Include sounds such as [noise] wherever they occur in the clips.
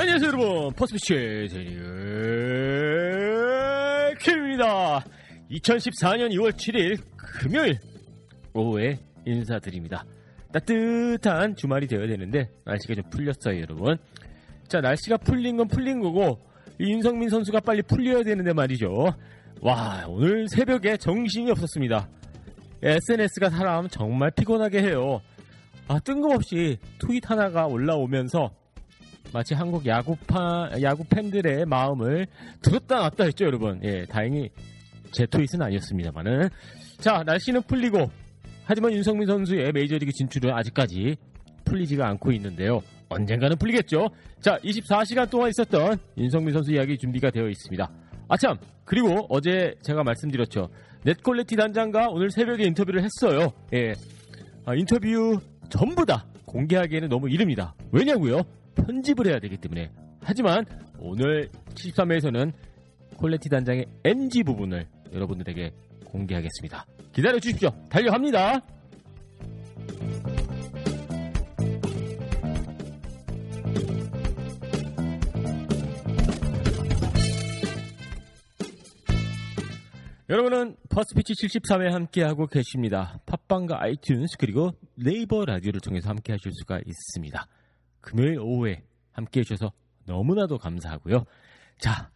안녕하세요 여러분. 퍼스피치의 제니얼 킴입니다. 2014년 2월 7일 금요일 오후에 인사드립니다. 따뜻한 주말이 되어야 되는데 날씨가 좀 풀렸어요 여러분. 자 날씨가 풀린 건 풀린 거고 윤성민 선수가 빨리 풀려야 되는데 말이죠. 와 오늘 새벽에 정신이 없었습니다. SNS가 사람 정말 피곤하게 해요. 아 뜬금없이 트윗 하나가 올라오면서 마치 한국 야구파, 야구 팬들의 마음을 들었다 놨다 했죠, 여러분. 예, 다행히 제 트윗은 아니었습니다만은. 자, 날씨는 풀리고, 하지만 윤성민 선수의 메이저리그 진출은 아직까지 풀리지가 않고 있는데요. 언젠가는 풀리겠죠. 자, 24시간 동안 있었던 윤성민 선수 이야기 준비가 되어 있습니다. 아참, 그리고 어제 제가 말씀드렸죠. 넷콜레티 단장과 오늘 새벽에 인터뷰를 했어요. 예. 아, 인터뷰 전부 다 공개하기에는 너무 이릅니다. 왜냐고요? 편집을 해야 되기 때문에. 하지만 오늘 73회에서는 콜레티 단장의 NG 부분을 여러분들에게 공개하겠습니다. 기다려 주십시오. 달려갑니다. 여러분은 퍼스트 피치 73회 함께하고 계십니다. 팟빵과 아이튠스 그리고 네이버 라디오를 통해서 함께 하실 수가 있습니다. 금요일 오후에 함께 해주셔서 너무나도 감사하고요. 자,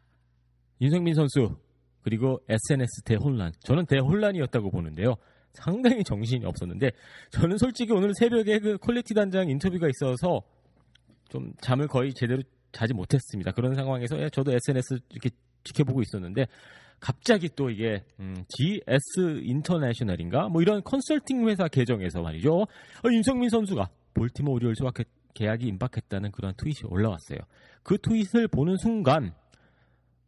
윤석민 선수 그리고 SNS 대혼란 저는 대혼란이었다고 보는데요. 상당히 정신이 없었는데 저는 솔직히 오늘 새벽에 그 콜레티 단장 인터뷰가 있어서 좀 잠을 거의 제대로 자지 못했습니다. 그런 상황에서 예, 저도 SNS 이렇게 지켜보고 있었는데 갑자기 또 이게 음, GS 인터내셔널인가 뭐 이런 컨설팅 회사 계정에서 말이죠. 어, 윤성민 선수가 볼티모 오리올스와 개- 계약이 임박했다는 그런 트윗이 올라왔어요. 그 트윗을 보는 순간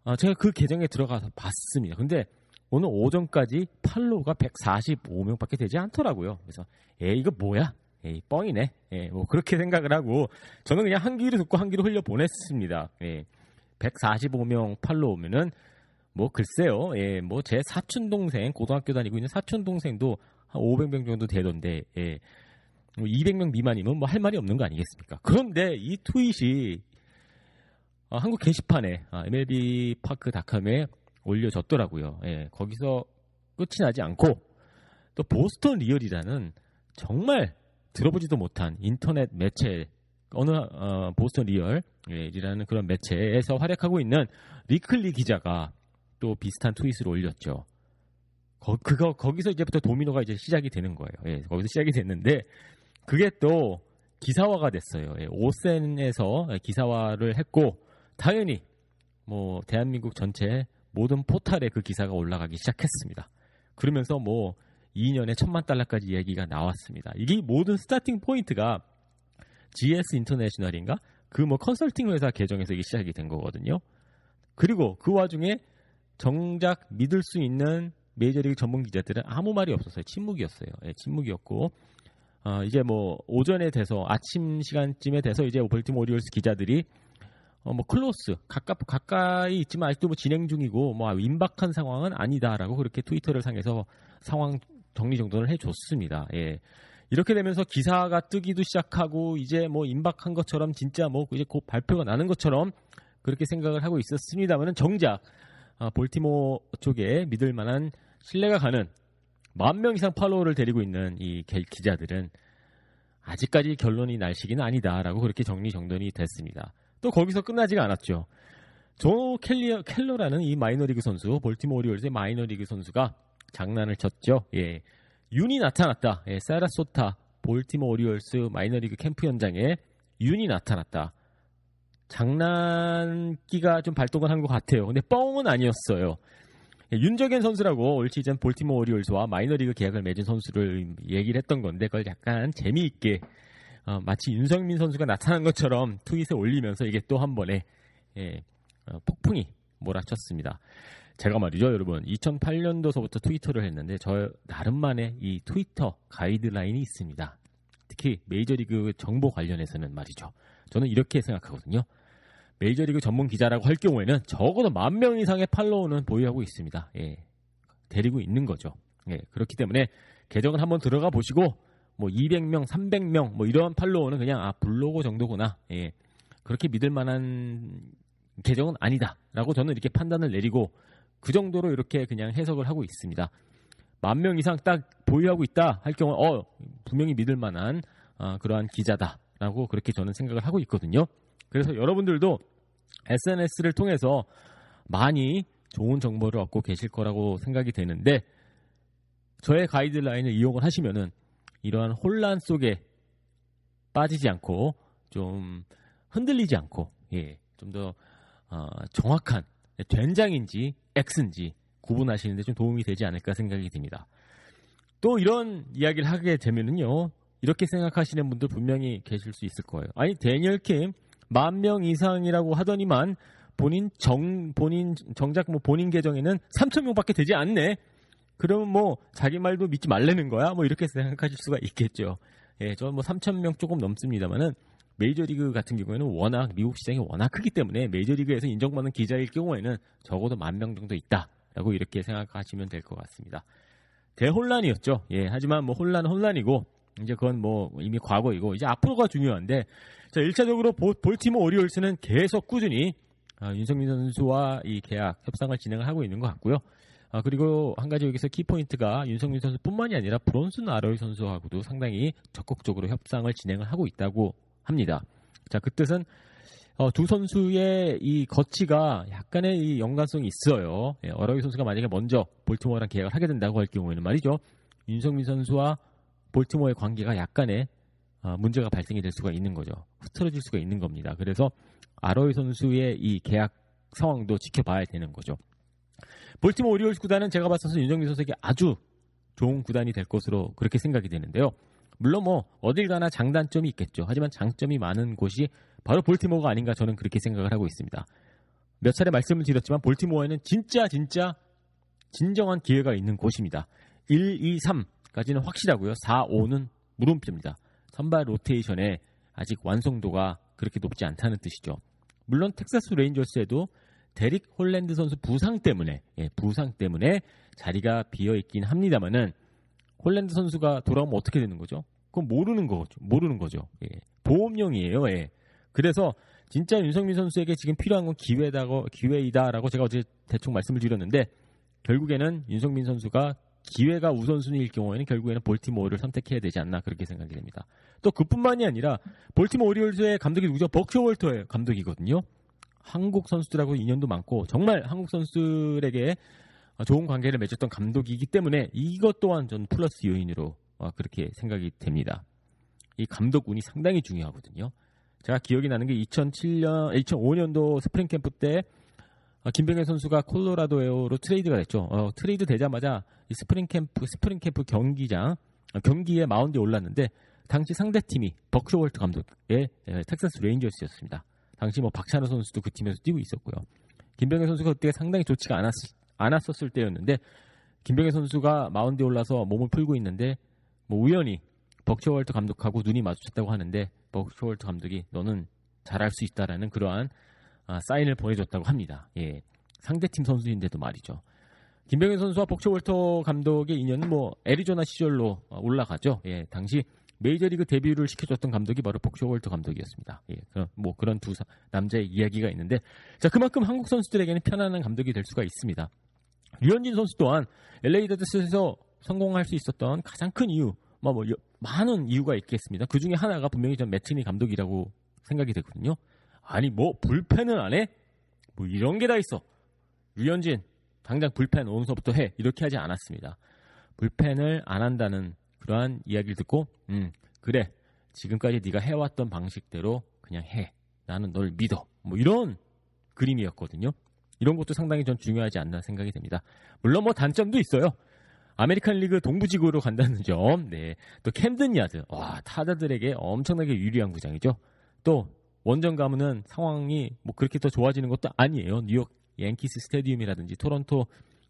아, 제가 그 계정에 들어가서 봤습니다. 근데 오늘 오전까지 팔로우가 145명밖에 되지 않더라고요. 그래서 에 이거 뭐야? 에이 뻥이네. 예, 뭐 그렇게 [laughs] 생각을 하고 저는 그냥 한 귀로 듣고 한 귀로 흘려 보냈습니다. 예, 145명 팔로우면은 뭐 글쎄요. 예, 뭐 제 사촌 동생 고등학교 다니고 있는 사촌 동생도 한 500명 정도 되던데 예. 뭐 200명 미만이면 뭐 할 말이 없는 거 아니겠습니까? 그런데 이 트윗이 어, 한국 게시판에 아, MLB 파크닷컴에 올려졌더라고요. 예, 거기서 끝이 나지 않고 또 보스턴 리얼이라는 정말 들어보지도 못한 인터넷 매체 어느 어, 보스턴 리얼이라는 그런 매체에서 활약하고 있는 리클리 기자가 또 비슷한 트윗을 올렸죠. 거, 그거 거기서 이제부터 도미노가 이제 시작이 되는 거예요. 예, 거기서 시작이 됐는데 그게 또 기사화가 됐어요. 예, 오센에서 기사화를 했고 당연히 뭐 대한민국 전체 모든 포탈에 그 기사가 올라가기 시작했습니다. 그러면서 뭐 2년에 천만 달러까지 얘기가 나왔습니다. 이게 모든 스타팅 포인트가 GS 인터내셔널인가 그 뭐 컨설팅 회사 계정에서 이게 시작이 된 거거든요. 그리고 그 와중에 정작 믿을 수 있는 메이저리그 전문 기자들은 아무 말이 없었어요. 침묵이었어요. 예, 침묵이었고 어, 이제 뭐 오전에 돼서 아침 시간쯤에 돼서 이제 볼티모 오리올스 기자들이 어, 뭐 클로스 가깝 가까이 있지만 아직도 뭐 진행 중이고 뭐 임박한 상황은 아니다라고 그렇게 트위터를 상해서 상황 정리 정돈을 해줬습니다. 예. 이렇게 되면서 기사가 뜨기도 시작하고 이제 뭐 임박한 것처럼 진짜 뭐 이제 곧 발표가 나는 것처럼 그렇게 생각을 하고 있었습니다만은 정작 아, 볼티모 쪽에 믿을 만한 신뢰가 가는 만 명 이상 팔로워를 데리고 있는 이 개- 기자들은 아직까지 결론이 날 시기는 아니다라고 그렇게 정리 정돈이 됐습니다. 또 거기서 끝나지가 않았죠. 조 켈리, 켈러라는 이 마이너리그 선수, 볼티모 오리올스의 마이너리그 선수가 장난을 쳤죠. 예. 윤이 나타났다. 예, 사라소타 볼티모 오리올스 마이너리그 캠프 현장에 윤이 나타났다. 장난기가 좀 발동을 한 것 같아요. 근데 뻥은 아니었어요. 예, 윤정현 선수라고 올 시즌 볼티모 오리올스와 마이너리그 계약을 맺은 선수를 얘기를 했던 건데 그걸 약간 재미있게 어, 마치 윤성민 선수가 나타난 것처럼 트윗에 올리면서 이게 또 한 번에 예, 어, 폭풍이 몰아쳤습니다. 제가 말이죠, 여러분. 2008년도서부터 트위터를 했는데 저 나름만의 이 트위터 가이드라인이 있습니다. 특히 메이저리그 정보 관련해서는 말이죠. 저는 이렇게 생각하거든요. 메이저리그 전문 기자라고 할 경우에는 적어도 만 명 이상의 팔로우는 보유하고 있습니다. 예. 데리고 있는 거죠. 예. 그렇기 때문에 계정을 한번 들어가 보시고 뭐 200명, 300명 뭐 이런 팔로우는 그냥 아 블로그 정도구나. 예. 그렇게 믿을 만한 계정은 아니다라고 저는 이렇게 판단을 내리고 그 정도로 이렇게 그냥 해석을 하고 있습니다. 만 명 이상 딱 보유하고 있다 할 경우 어 분명히 믿을 만한 어, 그러한 기자다라고 그렇게 저는 생각을 하고 있거든요. 그래서 여러분들도 SNS를 통해서 많이 좋은 정보를 얻고 계실 거라고 생각이 되는데 저의 가이드라인을 이용을 하시면은 이러한 혼란 속에 빠지지 않고 좀 흔들리지 않고 예, 좀더 어, 정확한 된장인지 X인지 구분하시는데 좀 도움이 되지 않을까 생각이 듭니다. 또 이런 이야기를 하게 되면은요. 이렇게 생각하시는 분들 분명히 계실 수 있을 거예요. 아니 데니얼 킴 만 명 이상이라고 하더니만 본인 정 본인 정작 뭐 본인 계정에는 3천 명밖에 되지 않네. 그러면 뭐 자기 말도 믿지 말라는 거야? 뭐 이렇게 생각하실 수가 있겠죠. 예, 저는 뭐 3천 명 조금 넘습니다만은 메이저리그 같은 경우에는 워낙 미국 시장이 워낙 크기 때문에 메이저리그에서 인정받는 기자일 경우에는 적어도 만 명 정도 있다라고 이렇게 생각하시면 될 것 같습니다. 대혼란이었죠. 예, 하지만 뭐 혼란 혼란이고 이제 그건 뭐 이미 과거이고 이제 앞으로가 중요한데 자 1차적으로 볼티모 오리올스는 계속 꾸준히 아, 윤성민 선수와 이 계약 협상을 진행을 하고 있는 것 같고요. 아, 그리고 한 가지 여기서 키포인트가 윤성민 선수뿐만이 아니라 브론슨 아로이 선수하고도 상당히 적극적으로 협상을 진행을 하고 있다고 합니다. 자, 그 뜻은 어, 두 선수의 이 거치가 약간의 이 연관성이 있어요. 예, 어라이 선수가 만약에 먼저 볼티모어랑 계약을 하게 된다고 할 경우에는 말이죠. 윤성민 선수와 볼티모어의 관계가 약간의 어, 문제가 발생이 될 수가 있는 거죠. 흐트러질 수가 있는 겁니다. 그래서 아로이 선수의 이 계약 상황도 지켜봐야 되는 거죠. 볼티모 오리올스 구단은 제가 봤을 때 윤정민 선수에게 아주 좋은 구단이 될 것으로 그렇게 생각이 되는데요. 물론 뭐 어딜 가나 장단점이 있겠죠. 하지만 장점이 많은 곳이 바로 볼티모어가 아닌가 저는 그렇게 생각을 하고 있습니다. 몇 차례 말씀을 드렸지만 볼티모어에는 진짜 진짜 진정한 기회가 있는 곳입니다. 1, 2, 3 까지는 확실하고요. 4, 5는 물음표입니다. 선발 로테이션에 아직 완성도가 그렇게 높지 않다는 뜻이죠. 물론 텍사스 레인저스에도 데릭 홀랜드 선수 부상 때문에 예, 부상 때문에 자리가 비어 있긴 합니다만은 홀랜드 선수가 돌아오면 어떻게 되는 거죠? 그건 모르는 거죠. 모르는 거죠. 예. 보험용이에요. 예. 그래서 진짜 윤석민 선수에게 지금 필요한 건 기회다고 기회이다라고 제가 어제 대충 말씀을 드렸는데 결국에는 윤석민 선수가 기회가 우선순위일 경우에는 결국에는 볼티모어를 선택해야 되지 않나 그렇게 생각이 됩니다. 또 그뿐만이 아니라 볼티모어 오리올스의 감독이 누구죠? 벅 쇼월터 감독이거든요. 한국 선수들하고 인연도 많고 정말 한국 선수들에게 좋은 관계를 맺었던 감독이기 때문에 이것 또한 전 플러스 요인으로 어, 그렇게 생각이 됩니다. 이 감독 운이 상당히 중요하거든요. 제가 기억이 나는 게 2007년, 2005년도 스프링 캠프 때 어, 김병현 선수가 콜로라도에로 트레이드가 됐죠. 어, 트레이드 되자마자 이 스프링 캠프, 스프링 캠프 경기장 경기에 마운드에 올랐는데 당시 상대 팀이 벅 쇼월터 감독의 텍사스 레인저스였습니다. 당시 뭐 박찬호 선수도 그 팀에서 뛰고 있었고요. 김병현 선수가 그때 상당히 좋지가 않았, 않았었을 때였는데 김병현 선수가 마운드에 올라서 몸을 풀고 있는데 뭐 우연히 벅 쇼월터 감독하고 눈이 마주쳤다고 하는데 벅 쇼월터 감독이 너는 잘할 수 있다라는 그러한 아, 사인을 보내줬다고 합니다. 예. 상대팀 선수인데도 말이죠. 김병현 선수와 벅쇼월터 감독의 인연은 뭐 애리조나 시절로 올라가죠. 예. 당시 메이저리그 데뷔를 시켜줬던 감독이 바로 복쇼 월터 감독이었습니다. 예, 그런 뭐 그런 두 남자의 이야기가 있는데 자 그만큼 한국 선수들에게는 편안한 감독이 될 수가 있습니다. 류현진 선수 또한 LA 다저스에서 성공할 수 있었던 가장 큰 이유 뭐, 뭐 많은 이유가 있겠습니다. 그 중에 하나가 분명히 전 매트니 감독이라고 생각이 되거든요. 아니 뭐 불펜은 안 해? 뭐 이런 게 다 있어. 류현진 당장 불펜 오늘서부터 해 이렇게 하지 않았습니다. 불펜을 안 한다는 그러한 이야기를 듣고 음 그래 지금까지 네가 해왔던 방식대로 그냥 해 나는 널 믿어 뭐 이런 그림이었거든요. 이런 것도 상당히 전 중요하지 않나 생각이 됩니다. 물론 뭐 단점도 있어요. 아메리칸 리그 동부지구로 간다는 점, 네. 또 캠든 야드, 와, 타자들에게 엄청나게 유리한 구장이죠. 또 원정 가면은 상황이 뭐 그렇게 더 좋아지는 것도 아니에요. 뉴욕 양키스 스테디움이라든지 토론토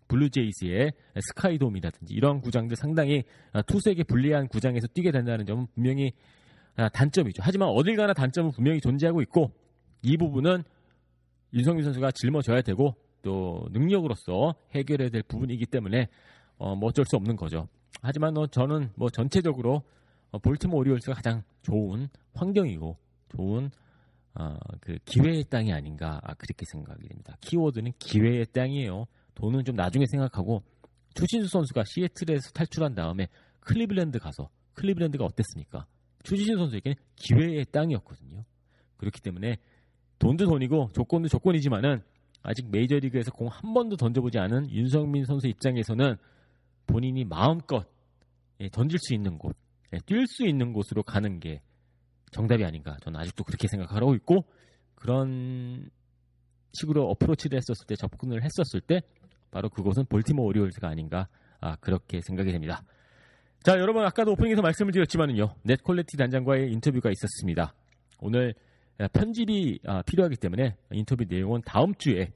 블루제이스의 스카이돔이라든지 이런 구장들 상당히 아, 투수에게 불리한 구장에서 뛰게 된다는 점은 분명히 아, 단점이죠. 하지만 어딜 가나 단점은 분명히 존재하고 있고 이 부분은 윤성민 선수가 짊어져야 되고 또 능력으로서 해결해야 될 부분이기 때문에 어, 뭐 어쩔 수 없는 거죠. 하지만 뭐 저는 뭐 전체적으로 어, 볼티모 오리올스가 가장 좋은 환경이고 좋은 어, 그 기회의 땅이 아닌가 아, 그렇게 생각이 됩니다. 키워드는 기회의 땅이에요. 돈은 좀 나중에 생각하고 추신수 선수가 시애틀에서 탈출한 다음에 클리블랜드 가서 클리블랜드가 어땠습니까? 추신수 선수에게는 기회의 땅이었거든요. 그렇기 때문에 돈도 돈이고 조건도 조건이지만은 아직 메이저리그에서 공 한 번도 던져보지 않은 윤석민 선수 입장에서는 본인이 마음껏 예, 던질 수 있는 곳, 예, 뛸수 있는 곳으로 가는 게 정답이 아닌가. 저는 아직도 그렇게 생각하고 있고 그런 식으로 approach를 했었을 때 접근을 했었을 때 바로 그곳은 볼티모어 오리올스가 아닌가 아, 그렇게 생각이 됩니다. 자 여러분 아까도 오프닝에서 말씀을 드렸지만은요 네드 콜레티 단장과의 인터뷰가 있었습니다. 오늘 편집이 아, 필요하기 때문에 인터뷰 내용은 다음 주에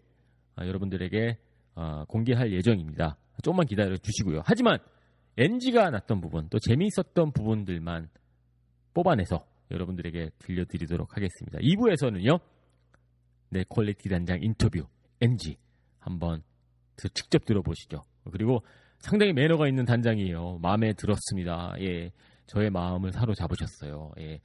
아, 여러분들에게 아, 공개할 예정입니다. 조금만 기다려 주시고요. 하지만 NG가 났던 부분 또 재미있었던 부분들만 뽑아내서 여러분들에게 들려드리도록 하겠습니다. 2부에서는요. 네, 콜레티 단장 인터뷰 NG 한번 직접 들어보시죠. 그리고 상당히 매너가 있는 단장이에요. 마음에 들었습니다. 예. 저의 마음을 사로잡으셨어요. 예.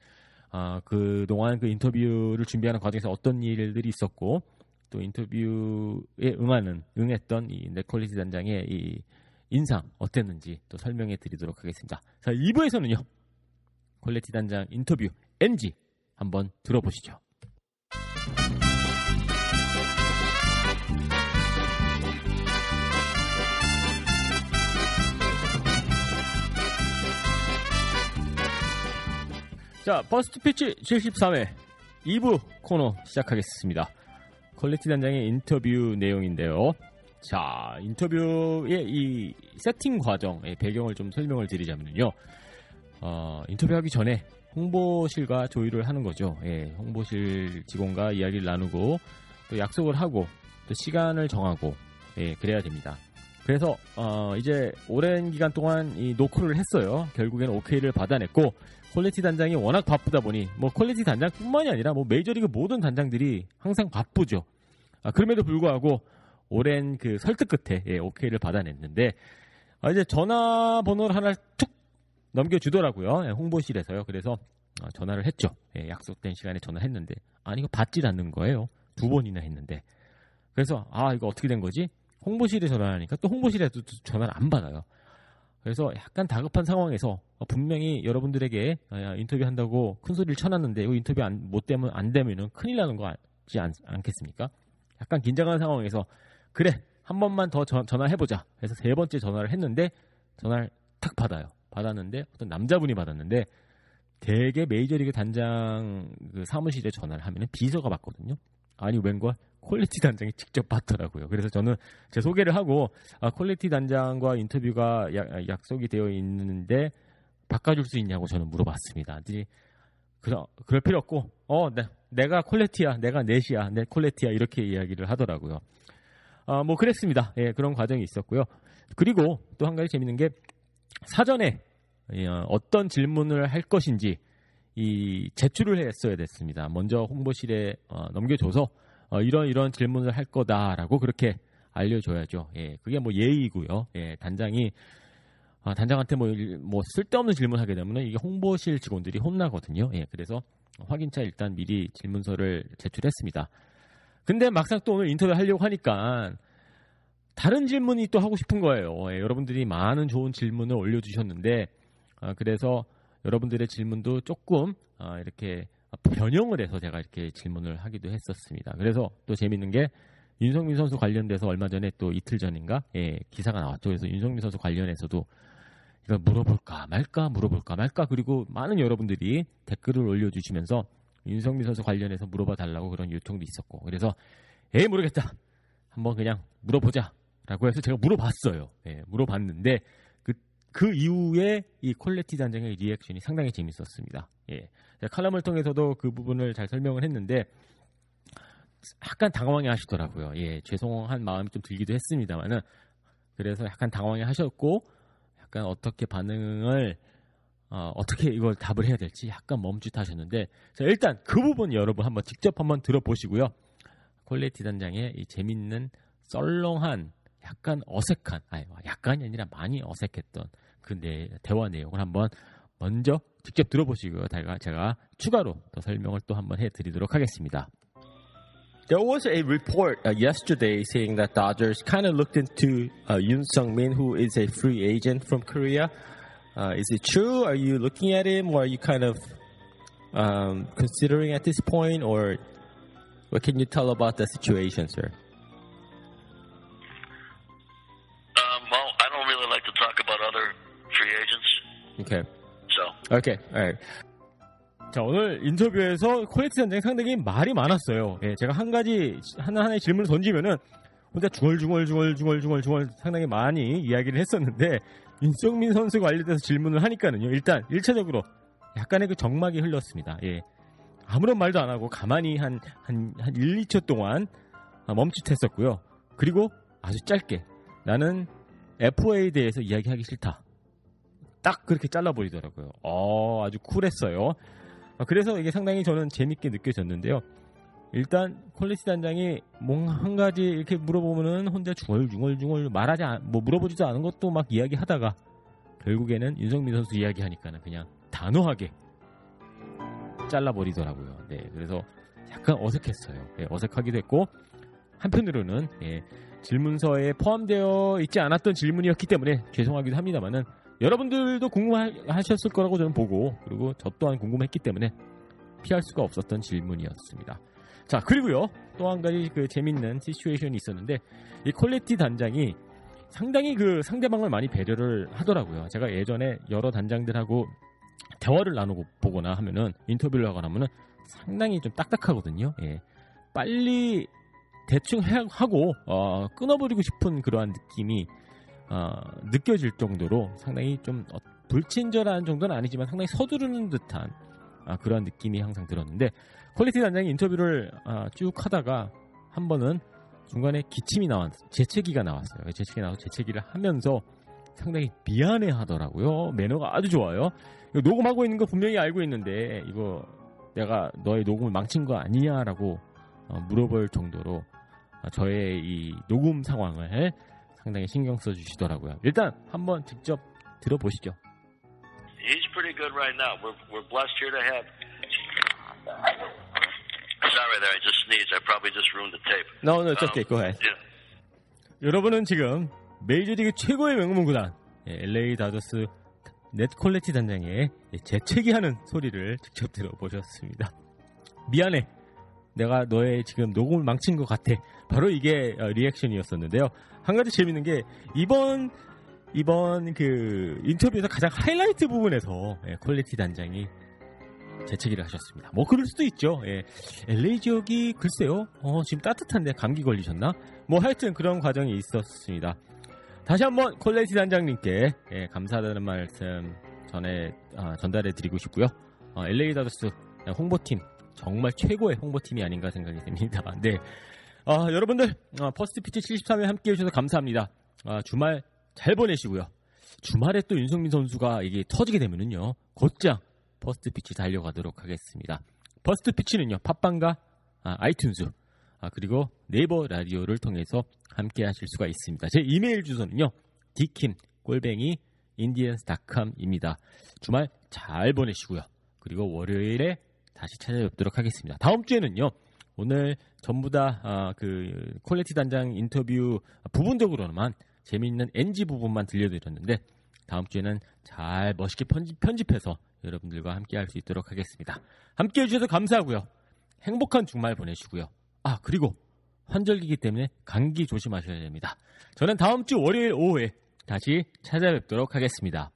아, 그 동안 그 인터뷰를 준비하는 과정에서 어떤 일들이 있었고 또 인터뷰에 응하는 응했던 이 네드 콜레티 단장의 이 인상 어땠는지 또 설명해 드리도록 하겠습니다. 자, 2부에서는요. 콜레티 단장 인터뷰 NG 한번 들어보시죠. 자, 퍼스트 피치 73회 2부 코너 시작하겠습니다. 콜레티 단장의 인터뷰 내용인데요. 자, 인터뷰의 이 세팅 과정의 배경을 좀 설명을 드리자면요. 어, 인터뷰하기 전에 홍보실과 조율을 하는 거죠. 예, 홍보실 직원과 이야기를 나누고 또 약속을 하고 또 시간을 정하고 예, 그래야 됩니다. 그래서 어, 이제 오랜 기간 동안 이 노크를 했어요. 결국에는 오케이를 받아냈고 콜레티 단장이 워낙 바쁘다 보니 뭐 콜레티 단장뿐만이 아니라 뭐 메이저리그 모든 단장들이 항상 바쁘죠. 아, 그럼에도 불구하고 오랜 그 설득 끝에 예, 오케이를 받아냈는데 아, 이제 전화번호를 하나 툭 넘겨주더라고요. 예, 홍보실에서요. 그래서 어, 전화를 했죠. 예, 약속된 시간에 전화했는데 아니 이거 받질 않는 거예요. 두 번이나 했는데 그래서 아 이거 어떻게 된 거지? 홍보실에 전화하니까 또 홍보실에도 전화를 안 받아요. 그래서 약간 다급한 상황에서 분명히 여러분들에게 아, 인터뷰한다고 큰 소리를 쳐놨는데 이 인터뷰 안, 못 되면 안 되면은 큰일 나는 거지 않, 않겠습니까? 약간 긴장한 상황에서 그래 한 번만 더 전, 화해보자. 그래서 세 번째 전화를 했는데 전화를 탁 받아요. 받았는데 어떤 남자분이 받았는데 대개 메이저리그 단장 그 사무실에 전화를 하면 비서가 받거든요. 아니 웬걸 콜레티 단장이 직접 받더라고요. 그래서 저는 제 소개를 하고 아, 콜레티 단장과 인터뷰가 약, 약속이 되어 있는데 바꿔줄 수 있냐고 저는 물어봤습니다. 그러, 그럴 필요 없고 어 네, 내가 콜레티야 내가 넷이야 내 콜레티야 이렇게 이야기를 하더라고요. 아, 뭐 그랬습니다. 예, 그런 과정이 있었고요. 그리고 또 한 가지 재밌는 게 사전에 예, 어떤 질문을 할 것인지 이 제출을 했어야 됐습니다. 먼저 홍보실에 어, 넘겨줘서 어, 이런 이런 질문을 할 거다라고 그렇게 알려줘야죠. 예, 그게 뭐 예의고요. 예, 단장이 아, 단장한테 뭐, 뭐 쓸데없는 질문하게 되면 이게 홍보실 직원들이 혼나거든요. 예, 그래서 확인차 일단 미리 질문서를 제출했습니다. 근데 막상 또 오늘 인터뷰 하려고 하니까 다른 질문이 또 하고 싶은 거예요. 예, 여러분들이 많은 좋은 질문을 올려주셨는데 아, 그래서 여러분들의 질문도 조금 아, 이렇게 변형을 해서 제가 이렇게 질문을 하기도 했었습니다. 그래서 또 재밌는 게 윤석민 선수 관련돼서 얼마 전에 또 이틀 전인가 예, 기사가 나왔죠. 그래서 윤석민 선수 관련해서도 이걸 물어볼까 말까 물어볼까 말까 그리고 많은 여러분들이 댓글을 올려주시면서 윤석민 선수 관련해서 물어봐 달라고 그런 요청도 있었고 그래서 에이 모르겠다 한번 그냥 물어보자 라고 해서 제가 물어봤어요. 예, 물어봤는데 그, 그 이후에 이 콜레티 단장의 리액션이 상당히 재밌었습니다. 예, 칼럼을 통해서도 그 부분을 잘 설명을 했는데 약간 당황해 하시더라고요. 예, 죄송한 마음이 좀 들기도 했습니다만은 그래서 약간 당황해 하셨고 약간 어떻게 반응을 어, 떻게 이걸 답을 해야 될지 약간 멈칫하셨는데 자, 일단 그 부분 여러분 한번 직접 한번 들어보시고요. 퀄리티 단장의 이 재밌는 썰렁한 약간 어색한 아니 약간이 아니라 많이 어색했던 그 내, 대화 내용을 한번 먼저 직접 들어보시고요. 제가, 제가 추가로 더 설명을 또 한번 해드리도록 하겠습니다. There was a report uh, yesterday saying that Dodgers kind of looked into uh, Yoon Sung Min, who is a free agent from Korea. Uh, is it true? Are you looking at him, or are you kind of um, considering at this point, or what can you tell about the situation, sir? Okay. so Okay. Alright. 자, 오늘 인터뷰에서 퀄리티 단장이 상당히 말이 많았어요. 예, 제가 한 가지, 하나하나의 질문을 던지면은 혼자 중얼중얼중얼중얼중얼중얼 상당히 많이 이야기를 했었는데, 윤성민 선수 관련돼서 질문을 하니까는요, 일단 1차적으로 약간의 그 정막이 흘렀습니다. 예. 아무런 말도 안 하고 가만히 한, 한, 한 1, 2초 동안 멈칫했었고요. 그리고 아주 짧게 나는 FA에 대해서 이야기하기 싫다. 딱 그렇게 잘라버리더라고요. 어, 아주 쿨했어요. 아, 그래서 이게 상당히 저는 재밌게 느껴졌는데요. 일단 퀄리티 단장이 뭔가 한 가지 이렇게 물어보면은 혼자 중얼중얼중얼 말하지 않, 뭐 물어보지도 않은 것도 막 이야기하다가 결국에는 윤성민 선수 이야기하니까는 그냥 단호하게 잘라버리더라고요. 네, 그래서 약간 어색했어요. 네, 어색하기도 했고 한편으로는 예, 질문서에 포함되어 있지 않았던 질문이었기 때문에 죄송하기도 합니다만은 여러분들도 궁금하셨을 거라고 저는 보고 그리고 저 또한 궁금했기 때문에 피할 수가 없었던 질문이었습니다. 자 그리고요 또 한 가지 그 재밌는 시츄에이션이 있었는데 이 콜레티 단장이 상당히 그 상대방을 많이 배려를 하더라고요. 제가 예전에 여러 단장들하고 대화를 나누고 보거나 하면은 인터뷰를 하거나 하면은 상당히 좀 딱딱하거든요. 예. 빨리 대충 해- 하고 어, 끊어버리고 싶은 그러한 느낌이 어, 느껴질 정도로 상당히 좀 어, 불친절한 정도는 아니지만 상당히 서두르는 듯한 아, 그런 느낌이 항상 들었는데 콜레티 단장이 인터뷰를 아, 쭉 하다가 한 번은 중간에 기침이 나왔 재채기가 나왔어요. 재채기 나와서 재채기를 하면서 상당히 미안해 하더라고요. 매너가 아주 좋아요. 녹음하고 있는 거 분명히 알고 있는데 이거 내가 너의 녹음을 망친 거 아니냐라고 어, 물어볼 정도로 어, 저의 이 녹음 상황을 상당히 신경 써 주시더라고요. 일단 한번 직접 들어보시죠. he's pretty good right now. We're we're blessed here to have. Sorry, there. I just sneezed. I probably just ruined the tape. No, no, it's okay. Go ahead. Yeah. 여러분은 지금 메이저리그 최고의 명문 구단 예, LA 다저스 넷 콜레티 단장의 예, 재채기하는 소리를 직접 들어보셨습니다. 미안해. 내가 너의 지금 녹음을 망친 것 같아. 바로 이게 어, 리액션이었었는데요. 한 가지 재밌는 게 이번 이번 그 인터뷰에서 가장 하이라이트 부분에서 예, 콜레티 단장이 재채기를 하셨습니다. 뭐 그럴 수도 있죠. 예. LA 지역이 글쎄요. 어, 지금 따뜻한데 감기 걸리셨나? 뭐 하여튼 그런 과정이 있었습니다. 다시 한번 콜레티 단장님께 예, 감사하다는 말씀 전에 아, 전달해 드리고 싶고요. 어, LA 다저스 홍보팀 정말 최고의 홍보팀이 아닌가 생각이 듭니다. [laughs] 네. 아, 여러분들 어, First Pitch 73회 함께 해주셔서 감사합니다. 아, 주말 잘 보내시고요. 주말에 또 윤석민 선수가 이게 터지게 되면은요. 곧장 First Pitch 달려가도록 하겠습니다. First Pitch는요. 팟빵과 아, iTunes 아, 그리고 네이버 라디오를 통해서 함께 하실 수가 있습니다. 제 이메일 주소는요. dkim 골뱅이 indians.com입니다. 주말 잘 보내시고요. 그리고 월요일에 다시 찾아뵙도록 하겠습니다. 다음 주에는요. 오늘 전부 다그 콜레티 단장 인터뷰 부분적으로만 재미있는 NG 부분만 들려드렸는데 다음 주에는 잘 멋있게 편집, 편집해서 여러분들과 함께 할 수 있도록 하겠습니다. 함께 해주셔서 감사하고요. 행복한 주말 보내시고요. 아, 그리고 환절기이기 때문에 감기 조심하셔야 됩니다. 저는 다음 주 월요일 오후에 다시 찾아뵙도록 하겠습니다.